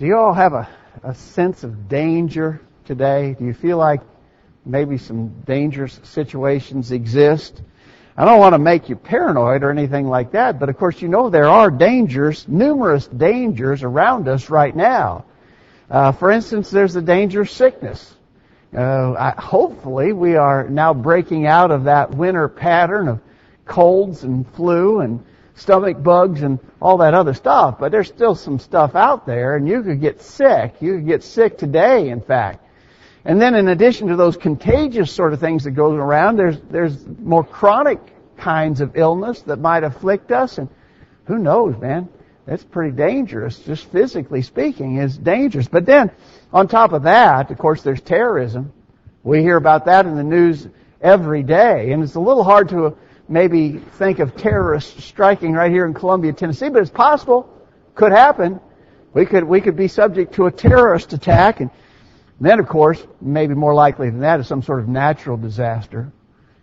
Do you all have a, a sense of danger today? Do you feel like maybe some dangerous situations exist? I don't want to make you paranoid or anything like that, but of course you know there are dangers, numerous dangers around us right now. Uh, for instance, there's the danger of sickness. Uh, I, hopefully we are now breaking out of that winter pattern of colds and flu and stomach bugs and all that other stuff, but there's still some stuff out there and you could get sick. You could get sick today, in fact. And then in addition to those contagious sort of things that goes around, there's, there's more chronic kinds of illness that might afflict us and who knows, man? That's pretty dangerous, just physically speaking, is dangerous. But then, on top of that, of course, there's terrorism. We hear about that in the news every day, and it's a little hard to maybe think of terrorists striking right here in Columbia, Tennessee, but it's possible. Could happen. We could, we could be subject to a terrorist attack and then of course, maybe more likely than that is some sort of natural disaster.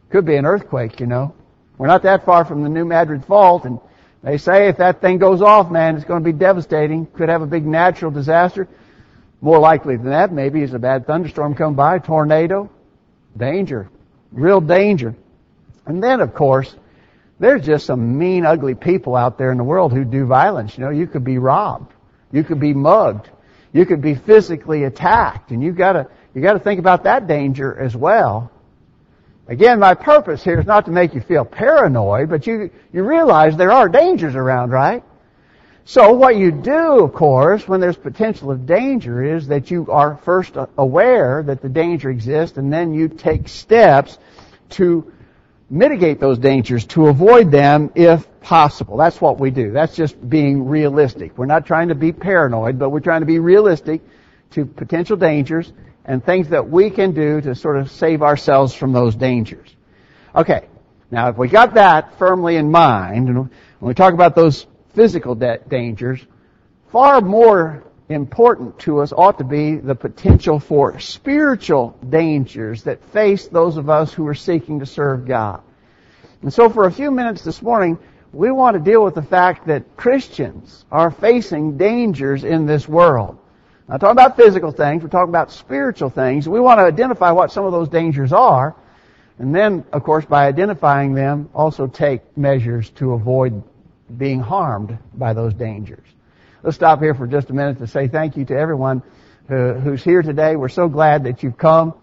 Could be an earthquake, you know. We're not that far from the New Madrid Fault and they say if that thing goes off, man, it's going to be devastating. Could have a big natural disaster. More likely than that, maybe is a bad thunderstorm come by, tornado. Danger. Real danger. And then, of course, there's just some mean, ugly people out there in the world who do violence. You know, you could be robbed. You could be mugged. You could be physically attacked. And you've got to, you got to think about that danger as well. Again, my purpose here is not to make you feel paranoid, but you, you realize there are dangers around, right? So what you do, of course, when there's potential of danger is that you are first aware that the danger exists and then you take steps to mitigate those dangers, to avoid them if possible. That's what we do. That's just being realistic. We're not trying to be paranoid, but we're trying to be realistic to potential dangers and things that we can do to sort of save ourselves from those dangers. Okay. Now, if we got that firmly in mind, when we talk about those physical da- dangers, far more important to us ought to be the potential for spiritual dangers that face those of us who are seeking to serve God. And so for a few minutes this morning, we want to deal with the fact that Christians are facing dangers in this world. Not talking about physical things, we're talking about spiritual things. We want to identify what some of those dangers are, and then, of course, by identifying them, also take measures to avoid being harmed by those dangers. Let's stop here for just a minute to say thank you to everyone who, who's here today. We're so glad that you've come.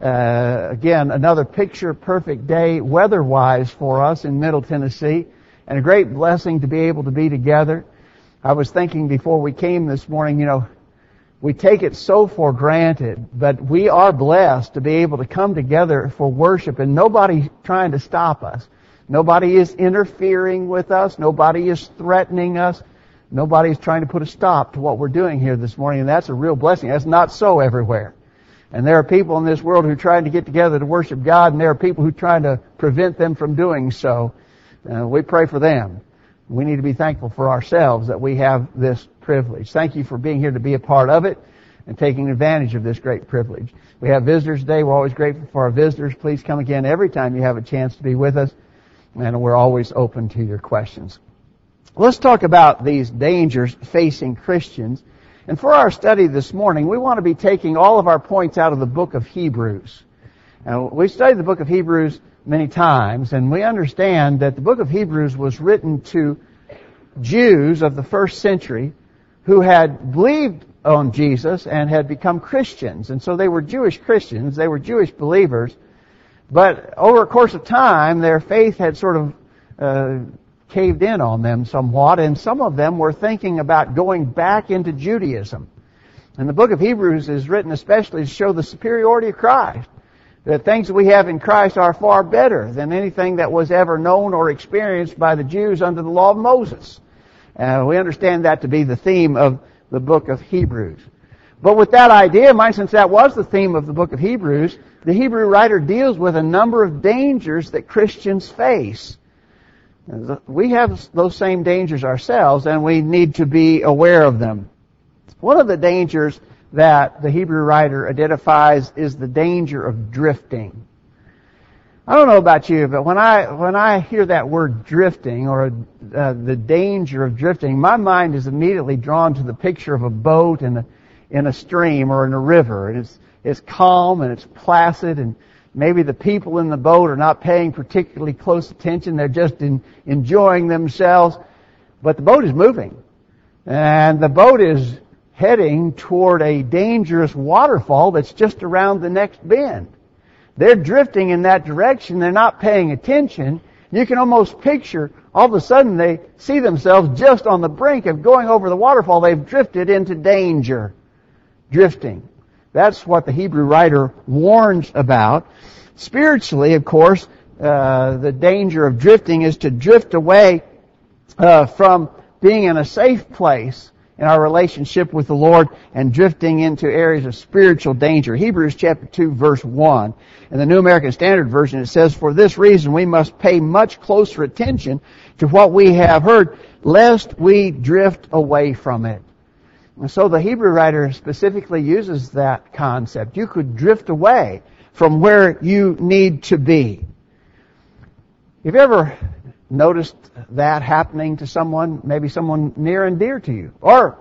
Uh, again, another picture perfect day weather-wise for us in Middle Tennessee, and a great blessing to be able to be together. I was thinking before we came this morning, you know, we take it so for granted, but we are blessed to be able to come together for worship and nobody trying to stop us. Nobody is interfering with us. Nobody is threatening us. Nobody's trying to put a stop to what we're doing here this morning, and that's a real blessing. That's not so everywhere. And there are people in this world who are trying to get together to worship God, and there are people who are trying to prevent them from doing so. Uh, we pray for them. We need to be thankful for ourselves that we have this privilege. Thank you for being here to be a part of it and taking advantage of this great privilege. We have visitors today. We're always grateful for our visitors. Please come again every time you have a chance to be with us, and we're always open to your questions. Let's talk about these dangers facing Christians. And for our study this morning, we want to be taking all of our points out of the book of Hebrews. Now, we studied the book of Hebrews many times, and we understand that the book of Hebrews was written to Jews of the first century who had believed on Jesus and had become Christians. And so they were Jewish Christians, they were Jewish believers, but over a course of time, their faith had sort of uh, caved in on them somewhat, and some of them were thinking about going back into Judaism. And the book of Hebrews is written especially to show the superiority of Christ. That things that we have in Christ are far better than anything that was ever known or experienced by the Jews under the law of Moses. Uh, we understand that to be the theme of the book of Hebrews. But with that idea in mind, since that was the theme of the book of Hebrews, the Hebrew writer deals with a number of dangers that Christians face. We have those same dangers ourselves, and we need to be aware of them. One of the dangers that the Hebrew writer identifies is the danger of drifting. I don't know about you, but when I when I hear that word drifting or uh, the danger of drifting, my mind is immediately drawn to the picture of a boat in a in a stream or in a river, and it's it's calm and it's placid, and maybe the people in the boat are not paying particularly close attention; they're just in, enjoying themselves, but the boat is moving, and the boat is heading toward a dangerous waterfall that's just around the next bend. They're drifting in that direction. They're not paying attention. You can almost picture all of a sudden they see themselves just on the brink of going over the waterfall. They've drifted into danger. Drifting. That's what the Hebrew writer warns about. Spiritually, of course, uh, the danger of drifting is to drift away uh, from being in a safe place in our relationship with the Lord and drifting into areas of spiritual danger. Hebrews chapter 2 verse 1. In the New American Standard Version it says, For this reason we must pay much closer attention to what we have heard, lest we drift away from it. And so the Hebrew writer specifically uses that concept. You could drift away from where you need to be. Have you ever noticed that happening to someone, maybe someone near and dear to you, or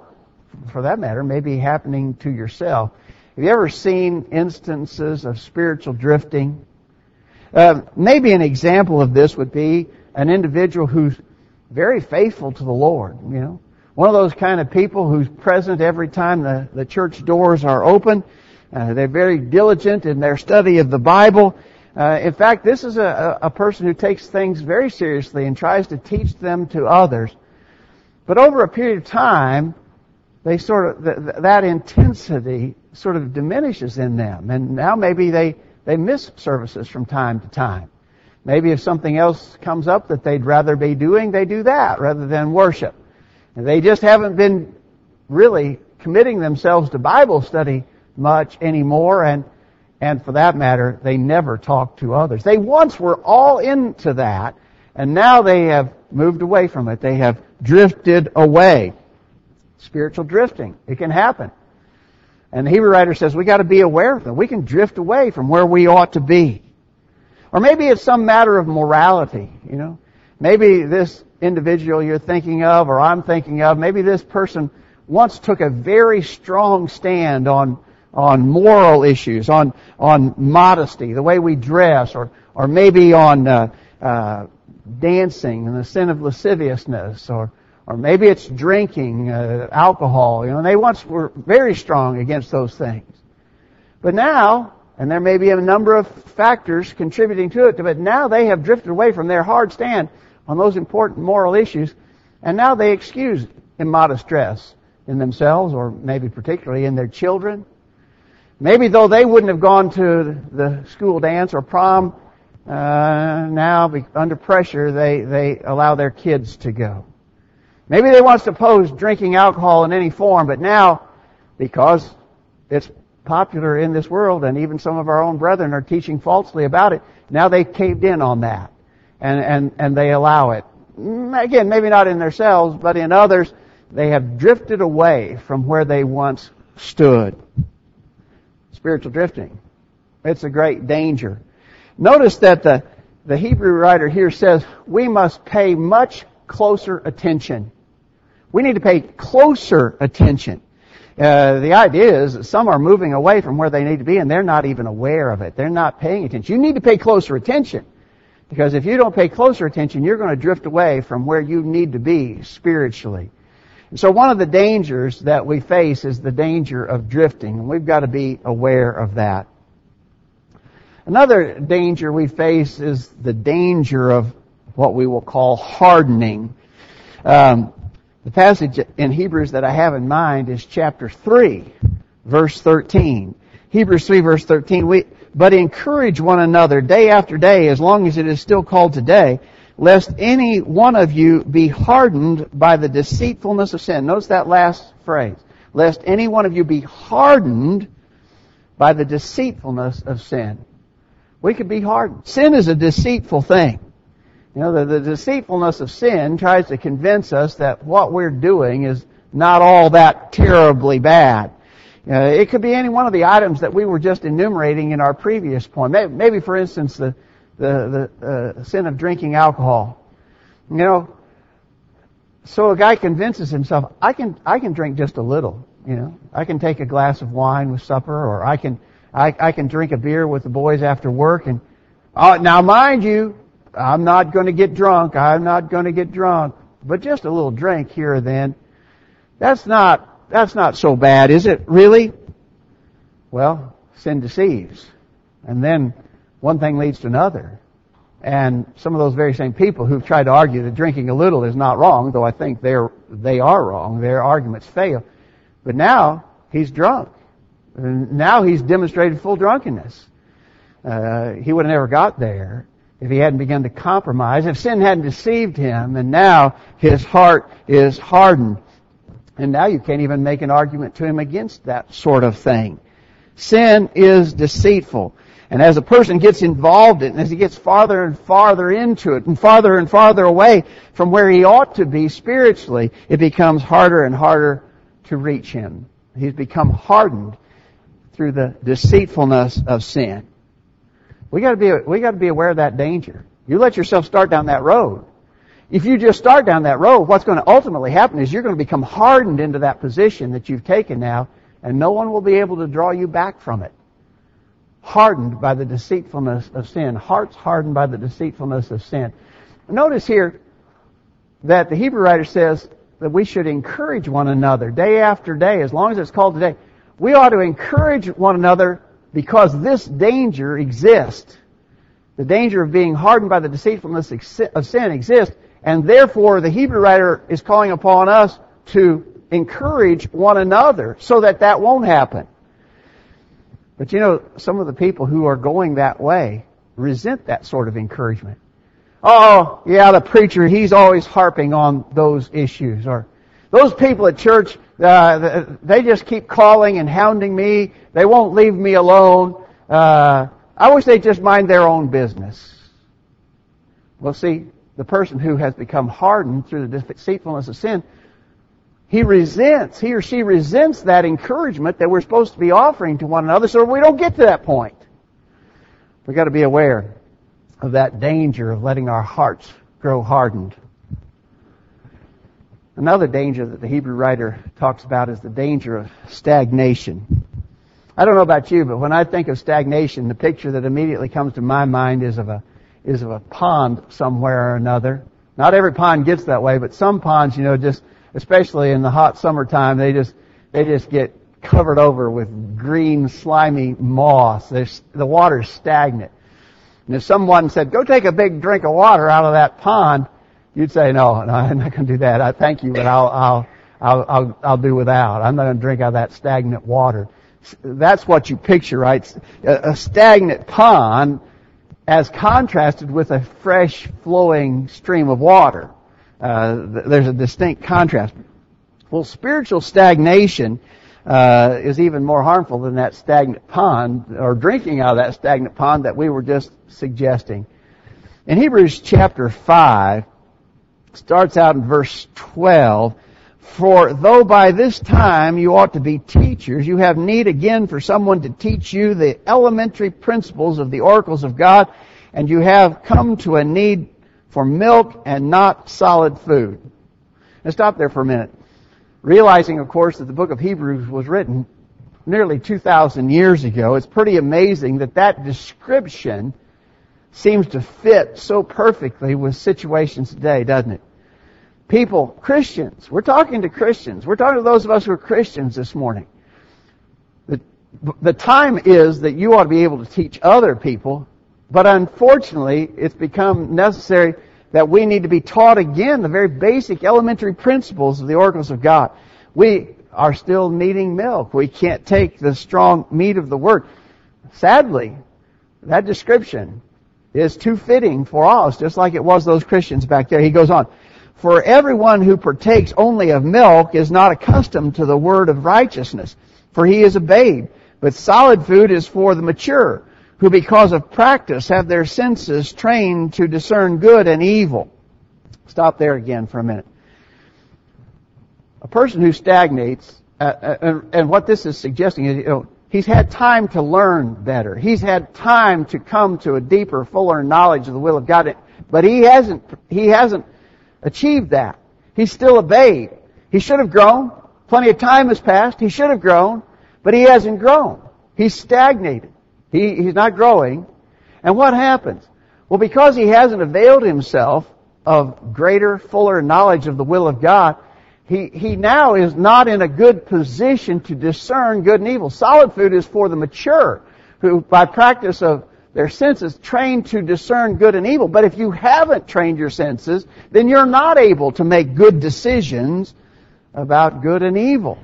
for that matter, maybe happening to yourself. Have you ever seen instances of spiritual drifting? Uh, maybe an example of this would be an individual who's very faithful to the Lord, you know. One of those kind of people who's present every time the, the church doors are open. Uh, they're very diligent in their study of the Bible. Uh, in fact, this is a, a person who takes things very seriously and tries to teach them to others. But over a period of time, they sort of th- that intensity sort of diminishes in them, and now maybe they they miss services from time to time. Maybe if something else comes up that they'd rather be doing, they do that rather than worship. They just haven't been really committing themselves to Bible study much anymore, and and for that matter, they never talk to others. They once were all into that, and now they have moved away from it. They have drifted away. Spiritual drifting. It can happen. And the Hebrew writer says we got to be aware of them. We can drift away from where we ought to be. Or maybe it's some matter of morality, you know. Maybe this individual you're thinking of or I'm thinking of, maybe this person once took a very strong stand on on moral issues, on on modesty, the way we dress, or or maybe on uh, uh, dancing and the sin of lasciviousness, or or maybe it's drinking uh, alcohol. You know, they once were very strong against those things, but now, and there may be a number of factors contributing to it, but now they have drifted away from their hard stand on those important moral issues, and now they excuse immodest dress in themselves, or maybe particularly in their children Maybe though they wouldn't have gone to the school dance or prom, uh, now under pressure they, they allow their kids to go. Maybe they once opposed drinking alcohol in any form, but now, because it's popular in this world and even some of our own brethren are teaching falsely about it, now they've caved in on that. And, and, and they allow it. Mm, again, maybe not in themselves, but in others, they have drifted away from where they once stood spiritual drifting. It's a great danger. Notice that the, the Hebrew writer here says we must pay much closer attention. We need to pay closer attention. Uh, the idea is that some are moving away from where they need to be and they're not even aware of it. They're not paying attention. You need to pay closer attention. Because if you don't pay closer attention, you're going to drift away from where you need to be spiritually. And So one of the dangers that we face is the danger of drifting, and we've got to be aware of that. Another danger we face is the danger of what we will call hardening. Um, the passage in Hebrews that I have in mind is chapter 3, verse 13. Hebrews 3 verse 13, we, but encourage one another day after day as long as it is still called today, lest any one of you be hardened by the deceitfulness of sin. Notice that last phrase. Lest any one of you be hardened by the deceitfulness of sin. We could be hardened. Sin is a deceitful thing. You know, the, the deceitfulness of sin tries to convince us that what we're doing is not all that terribly bad. Uh, it could be any one of the items that we were just enumerating in our previous point. Maybe, maybe for instance, the, the, the uh, sin of drinking alcohol. You know, so a guy convinces himself, I can, I can drink just a little, you know. I can take a glass of wine with supper, or I can, I, I can drink a beer with the boys after work, and, uh, now mind you, I'm not going to get drunk, I'm not going to get drunk, but just a little drink here or then. That's not, that's not so bad, is it, really? Well, sin deceives. And then one thing leads to another. And some of those very same people who've tried to argue that drinking a little is not wrong, though I think they're, they are wrong, their arguments fail. But now, he's drunk. And now he's demonstrated full drunkenness. Uh, he would have never got there if he hadn't begun to compromise, if sin hadn't deceived him, and now his heart is hardened. And now you can't even make an argument to him against that sort of thing. Sin is deceitful. And as a person gets involved in it, and as he gets farther and farther into it, and farther and farther away from where he ought to be spiritually, it becomes harder and harder to reach him. He's become hardened through the deceitfulness of sin. We gotta be, we gotta be aware of that danger. You let yourself start down that road. If you just start down that road, what's going to ultimately happen is you're going to become hardened into that position that you've taken now, and no one will be able to draw you back from it hardened by the deceitfulness of sin. Hearts hardened by the deceitfulness of sin. Notice here that the Hebrew writer says that we should encourage one another day after day, as long as it's called today. We ought to encourage one another because this danger exists. The danger of being hardened by the deceitfulness of sin exists, and therefore the Hebrew writer is calling upon us to encourage one another so that that won't happen. But you know, some of the people who are going that way resent that sort of encouragement. Oh, yeah, the preacher, he's always harping on those issues. Or those people at church, uh, they just keep calling and hounding me. They won't leave me alone. Uh, I wish they'd just mind their own business. Well, see, the person who has become hardened through the deceitfulness of sin he resents, he or she resents that encouragement that we're supposed to be offering to one another so we don't get to that point. We've got to be aware of that danger of letting our hearts grow hardened. Another danger that the Hebrew writer talks about is the danger of stagnation. I don't know about you, but when I think of stagnation, the picture that immediately comes to my mind is of a, is of a pond somewhere or another. Not every pond gets that way, but some ponds, you know, just especially in the hot summertime, they just they just get covered over with green, slimy moss. There's, the water's stagnant. And if someone said, "Go take a big drink of water out of that pond," you'd say, "No, no I'm not going to do that. I thank you, but I'll I'll I'll I'll, I'll do without. I'm not going to drink out of that stagnant water." That's what you picture, right? A, a stagnant pond as contrasted with a fresh flowing stream of water. Uh, there's a distinct contrast. Well, spiritual stagnation uh, is even more harmful than that stagnant pond, or drinking out of that stagnant pond that we were just suggesting. In Hebrews chapter 5, starts out in verse 12, For though by this time you ought to be teachers, you have need again for someone to teach you the elementary principles of the oracles of God, and you have come to a need for milk and not solid food. Now stop there for a minute. Realizing, of course, that the book of Hebrews was written nearly 2,000 years ago, it's pretty amazing that that description seems to fit so perfectly with situations today, doesn't it? People, Christians, we're talking to Christians. We're talking to those of us who are Christians this morning. The, the time is that you ought to be able to teach other people but unfortunately, it's become necessary that we need to be taught again the very basic elementary principles of the oracles of God. We are still needing milk. We can't take the strong meat of the Word. Sadly, that description is too fitting for us, just like it was those Christians back there. He goes on, For everyone who partakes only of milk is not accustomed to the word of righteousness, for he is a babe. But solid food is for the mature who because of practice have their senses trained to discern good and evil. Stop there again for a minute. A person who stagnates, uh, uh, and what this is suggesting is, you know, He's had time to learn better. He's had time to come to a deeper, fuller knowledge of the will of God. But he hasn't, he hasn't achieved that. He's still a babe. He should have grown. Plenty of time has passed. He should have grown, but he hasn't grown. He's stagnated. He, he's not growing. And what happens? Well, because he hasn't availed himself of greater, fuller knowledge of the will of God, he, he now is not in a good position to discern good and evil. Solid food is for the mature, who by practice of their senses trained to discern good and evil. But if you haven't trained your senses, then you're not able to make good decisions about good and evil.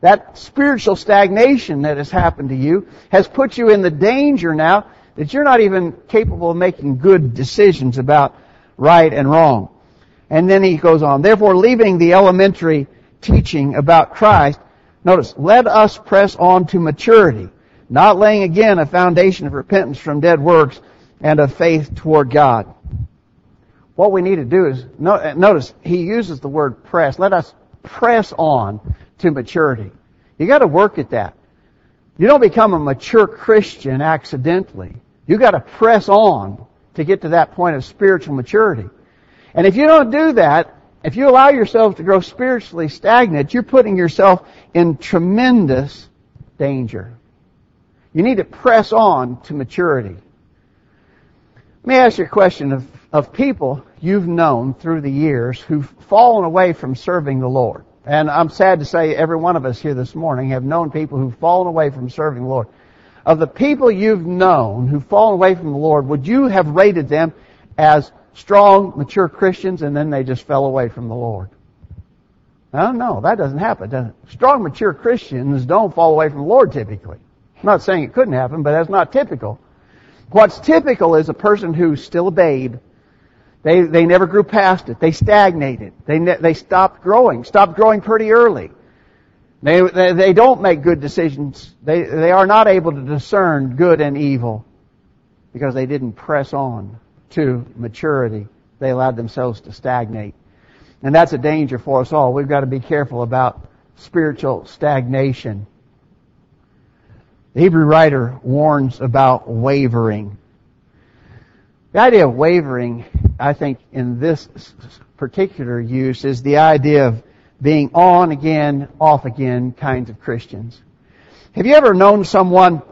That spiritual stagnation that has happened to you has put you in the danger now that you're not even capable of making good decisions about right and wrong. And then he goes on, therefore leaving the elementary teaching about Christ, notice, let us press on to maturity, not laying again a foundation of repentance from dead works and of faith toward God. What we need to do is, notice, he uses the word press. Let us press on to maturity. You gotta work at that. You don't become a mature Christian accidentally. You gotta press on to get to that point of spiritual maturity. And if you don't do that, if you allow yourself to grow spiritually stagnant, you're putting yourself in tremendous danger. You need to press on to maturity. Let me ask you a question of, of people you've known through the years who've fallen away from serving the Lord. And I'm sad to say every one of us here this morning have known people who've fallen away from serving the Lord. Of the people you've known who've fallen away from the Lord, would you have rated them as strong, mature Christians and then they just fell away from the Lord? No, no, that doesn't happen. Doesn't strong, mature Christians don't fall away from the Lord typically. I'm not saying it couldn't happen, but that's not typical. What's typical is a person who's still a babe they, they never grew past it. They stagnated. They, ne- they stopped growing, stopped growing pretty early. They, they, they don't make good decisions. They, they are not able to discern good and evil because they didn't press on to maturity. They allowed themselves to stagnate. And that's a danger for us all. We've got to be careful about spiritual stagnation. The Hebrew writer warns about wavering. The idea of wavering, I think, in this particular use is the idea of being on again, off again kinds of Christians. Have you ever known someone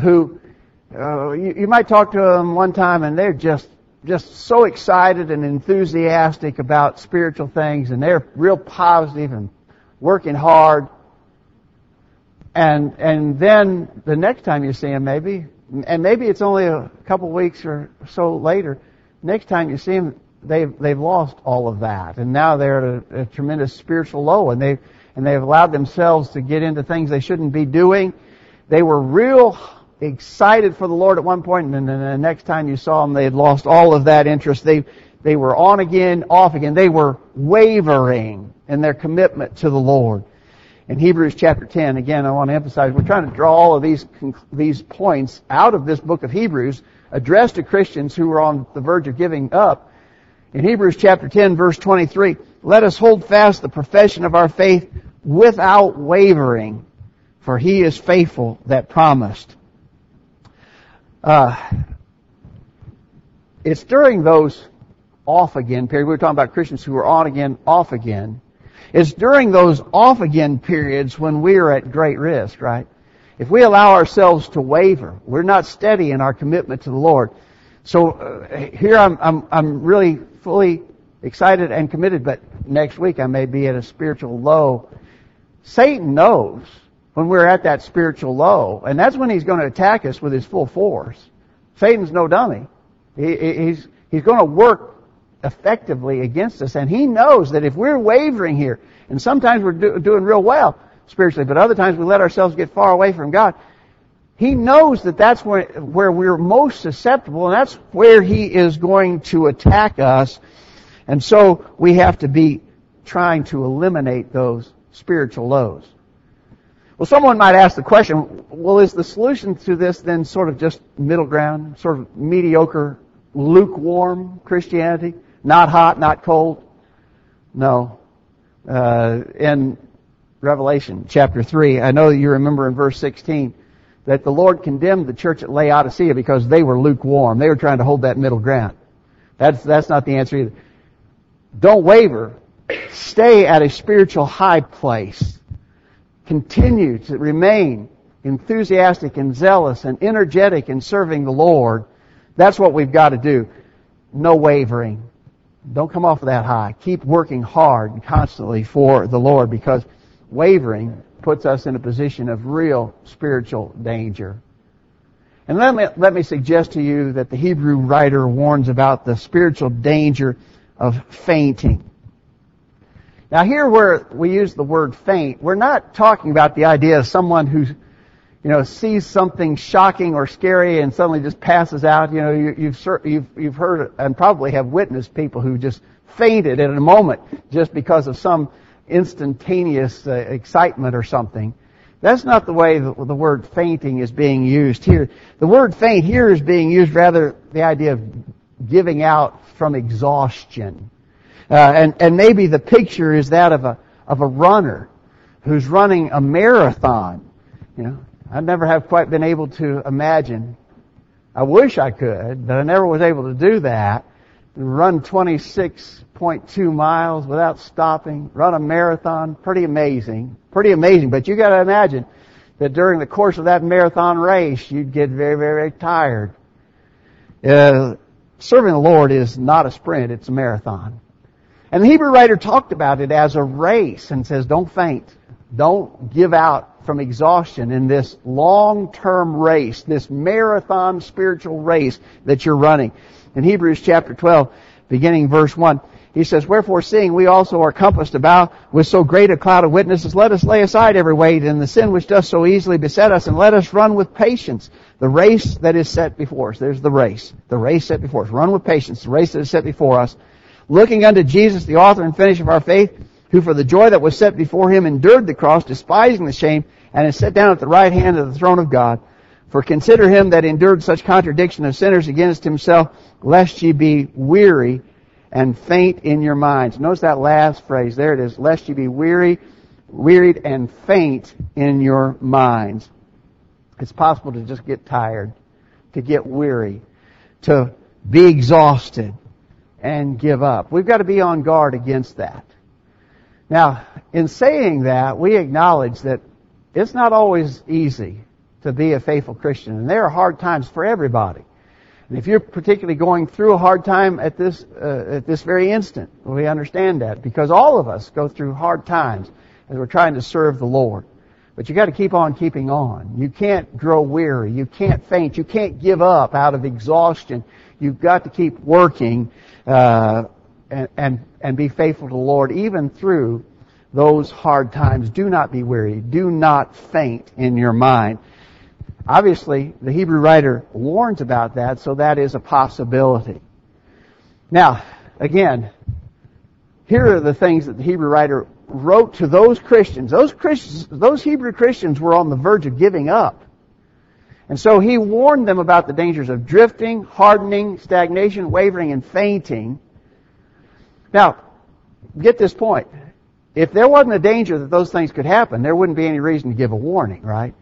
who uh, you, you might talk to them one time and they're just just so excited and enthusiastic about spiritual things and they're real positive and working hard and and then the next time you see them maybe and maybe it's only a couple weeks or so later. Next time you see them, they've they've lost all of that, and now they're at a, a tremendous spiritual low, and they and they've allowed themselves to get into things they shouldn't be doing. They were real excited for the Lord at one point, and then the next time you saw them, they had lost all of that interest. They they were on again, off again. They were wavering in their commitment to the Lord in Hebrews chapter 10, again, I want to emphasize, we're trying to draw all of these, these points out of this book of Hebrews addressed to Christians who are on the verge of giving up. In Hebrews chapter 10 verse 23, let us hold fast the profession of our faith without wavering, for he is faithful that promised. Uh, it's during those off again period, we were talking about Christians who are on again, off again, it's during those off again periods when we are at great risk, right? If we allow ourselves to waver, we're not steady in our commitment to the Lord. So uh, here I'm, I'm, I'm really fully excited and committed, but next week I may be at a spiritual low. Satan knows when we're at that spiritual low, and that's when he's going to attack us with his full force. Satan's no dummy. He, he's, he's going to work effectively against us. And He knows that if we're wavering here, and sometimes we're do, doing real well spiritually, but other times we let ourselves get far away from God, He knows that that's where, where we're most susceptible, and that's where He is going to attack us. And so we have to be trying to eliminate those spiritual lows. Well, someone might ask the question, well, is the solution to this then sort of just middle ground, sort of mediocre, lukewarm Christianity? Not hot, not cold. No. Uh, in Revelation chapter 3. I know you remember in verse 16 that the Lord condemned the church at Laodicea because they were lukewarm. They were trying to hold that middle ground. That's, that's not the answer either. Don't waver. Stay at a spiritual high place. Continue to remain enthusiastic and zealous and energetic in serving the Lord. That's what we've got to do. No wavering. Don't come off of that high. Keep working hard and constantly for the Lord because wavering puts us in a position of real spiritual danger. And let me, let me suggest to you that the Hebrew writer warns about the spiritual danger of fainting. Now here where we use the word faint, we're not talking about the idea of someone who, you know, sees something shocking or scary and suddenly just passes out. You know, you, you've, you've, you've heard and probably have witnessed people who just fainted in a moment just because of some instantaneous uh, excitement or something. That's not the way the, the word fainting is being used here. The word faint here is being used rather the idea of giving out from exhaustion. Uh, and, and maybe the picture is that of a, of a runner who's running a marathon. You know, I never have quite been able to imagine. I wish I could, but I never was able to do that. Run 26.2 miles without stopping, run a marathon, pretty amazing. Pretty amazing, but you gotta imagine that during the course of that marathon race, you'd get very, very, very tired. Uh, serving the Lord is not a sprint, it's a marathon. And the Hebrew writer talked about it as a race and says, don't faint. Don't give out from exhaustion in this long-term race, this marathon spiritual race that you're running. In Hebrews chapter 12, beginning verse 1, he says, Wherefore seeing we also are compassed about with so great a cloud of witnesses, let us lay aside every weight and the sin which does so easily beset us, and let us run with patience the race that is set before us. There's the race. The race set before us. Run with patience, the race that is set before us. Looking unto Jesus, the author and finisher of our faith, who for the joy that was set before him endured the cross, despising the shame, and is set down at the right hand of the throne of God. For consider him that endured such contradiction of sinners against himself, lest ye be weary and faint in your minds. Notice that last phrase. There it is. Lest ye be weary, wearied and faint in your minds. It's possible to just get tired, to get weary, to be exhausted and give up. We've got to be on guard against that. Now, in saying that, we acknowledge that it's not always easy to be a faithful Christian. And there are hard times for everybody. And if you're particularly going through a hard time at this, uh, at this very instant, we understand that because all of us go through hard times as we're trying to serve the Lord. But you got to keep on keeping on. You can't grow weary. You can't faint. You can't give up out of exhaustion. You've got to keep working uh, and, and and be faithful to the Lord even through those hard times. Do not be weary. Do not faint in your mind. Obviously, the Hebrew writer warns about that, so that is a possibility. Now, again, here are the things that the Hebrew writer wrote to those Christians. Those Christians, those Hebrew Christians were on the verge of giving up. And so he warned them about the dangers of drifting, hardening, stagnation, wavering, and fainting. Now, get this point. If there wasn't a danger that those things could happen, there wouldn't be any reason to give a warning, right?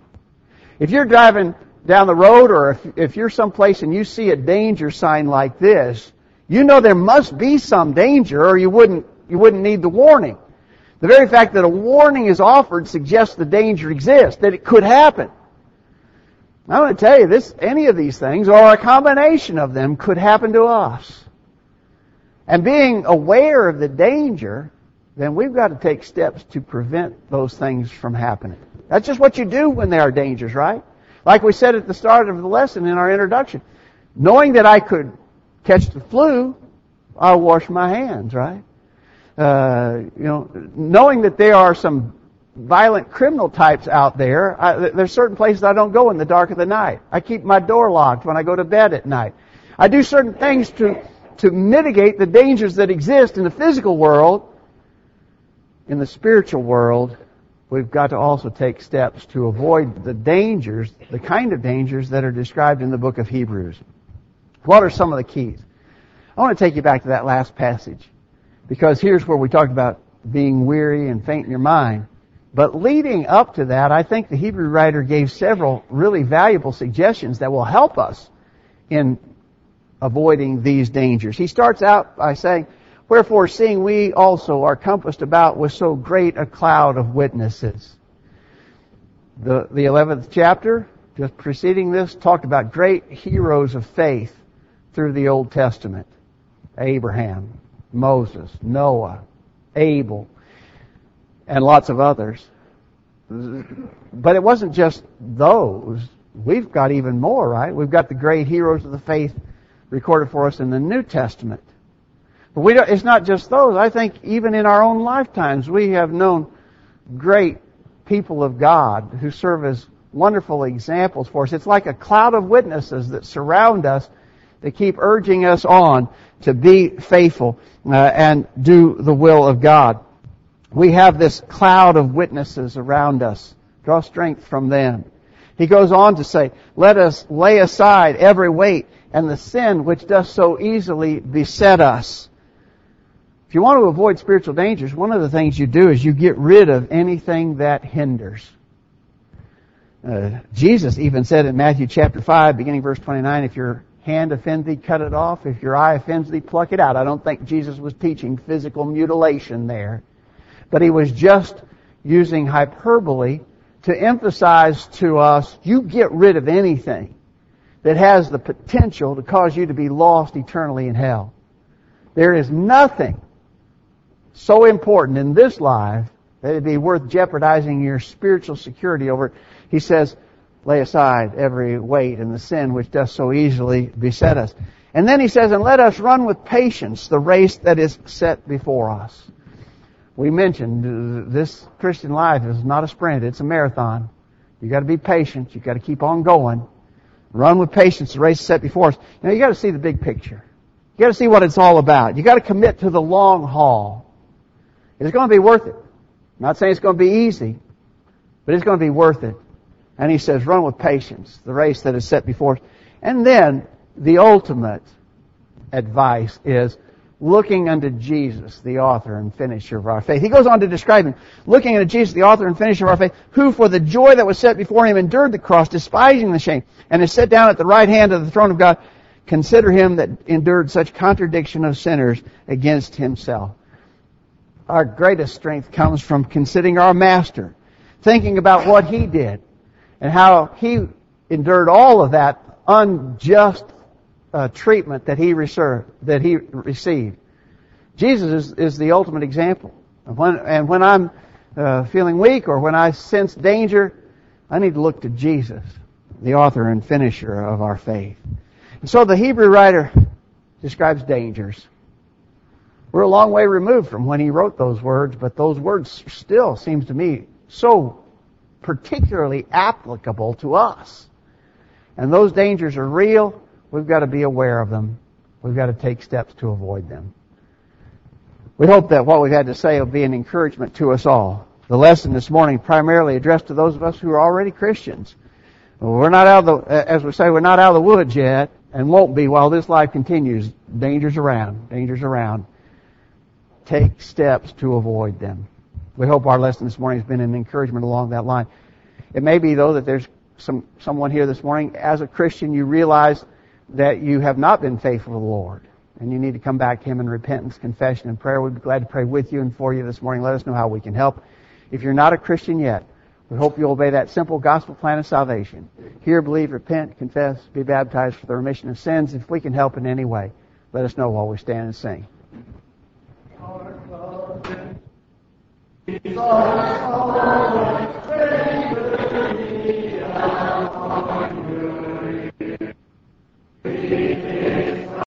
If you're driving down the road or if, if you're someplace and you see a danger sign like this, you know there must be some danger or you wouldn't, you wouldn't need the warning. The very fact that a warning is offered suggests the danger exists, that it could happen. I want to tell you this, any of these things or a combination of them could happen to us. And being aware of the danger, then we've got to take steps to prevent those things from happening. That's just what you do when there are dangers, right? Like we said at the start of the lesson in our introduction. Knowing that I could catch the flu, I'll wash my hands, right? Uh, you know, knowing that there are some violent criminal types out there, I, there's certain places I don't go in the dark of the night. I keep my door locked when I go to bed at night. I do certain things to, to mitigate the dangers that exist in the physical world. In the spiritual world, we've got to also take steps to avoid the dangers, the kind of dangers that are described in the book of Hebrews. What are some of the keys? I want to take you back to that last passage because here's where we talked about being weary and faint in your mind. But leading up to that, I think the Hebrew writer gave several really valuable suggestions that will help us in avoiding these dangers. He starts out by saying, Wherefore, seeing we also are compassed about with so great a cloud of witnesses. The, the 11th chapter, just preceding this, talked about great heroes of faith through the Old Testament. Abraham, Moses, Noah, Abel, and lots of others. But it wasn't just those. We've got even more, right? We've got the great heroes of the faith recorded for us in the New Testament. But we don't, it's not just those. I think even in our own lifetimes, we have known great people of God who serve as wonderful examples for us. It's like a cloud of witnesses that surround us that keep urging us on to be faithful uh, and do the will of God we have this cloud of witnesses around us. Draw strength from them. He goes on to say, let us lay aside every weight and the sin which does so easily beset us. If you want to avoid spiritual dangers, one of the things you do is you get rid of anything that hinders. Uh, Jesus even said in Matthew chapter 5, beginning verse 29, if your hand offend thee, cut it off. If your eye offends thee, pluck it out. I don't think Jesus was teaching physical mutilation there. But he was just using hyperbole to emphasize to us, you get rid of anything that has the potential to cause you to be lost eternally in hell. There is nothing so important in this life that it'd be worth jeopardizing your spiritual security over. He says, lay aside every weight and the sin which does so easily beset us. And then he says, and let us run with patience the race that is set before us we mentioned this Christian life is not a sprint, it's a marathon. You gotta be patient, you gotta keep on going. Run with patience, the race is set before us. Now you gotta see the big picture. You gotta see what it's all about. You gotta commit to the long haul. It's gonna be worth it. I'm not saying it's gonna be easy, but it's gonna be worth it. And he says, run with patience, the race that is set before us. And then, the ultimate advice is, looking unto Jesus, the author and finisher of our faith. He goes on to describe him, looking unto Jesus, the author and finisher of our faith, who for the joy that was set before him endured the cross, despising the shame, and is set down at the right hand of the throne of God. Consider him that endured such contradiction of sinners against himself. Our greatest strength comes from considering our master, thinking about what he did, and how he endured all of that unjust uh, treatment that he reserved, that he received. Jesus is, is the ultimate example. And when, and when I'm uh, feeling weak or when I sense danger, I need to look to Jesus, the author and finisher of our faith. And so the Hebrew writer describes dangers. We're a long way removed from when he wrote those words, but those words still seems to me so particularly applicable to us. And those dangers are real We've got to be aware of them. We've got to take steps to avoid them. We hope that what we've had to say will be an encouragement to us all. The lesson this morning primarily addressed to those of us who are already Christians. We're not out of the, as we say, we're not out of the woods yet, and won't be while this life continues. Dangers around, dangers around. Take steps to avoid them. We hope our lesson this morning has been an encouragement along that line. It may be though that there's some someone here this morning as a Christian you realize that you have not been faithful to the Lord and you need to come back to Him in repentance, confession, and prayer. We'd be glad to pray with you and for you this morning. Let us know how we can help. If you're not a Christian yet, we hope you'll obey that simple gospel plan of salvation. Hear, believe, repent, confess, be baptized for the remission of sins. If we can help in any way, let us know while we stand and sing. Our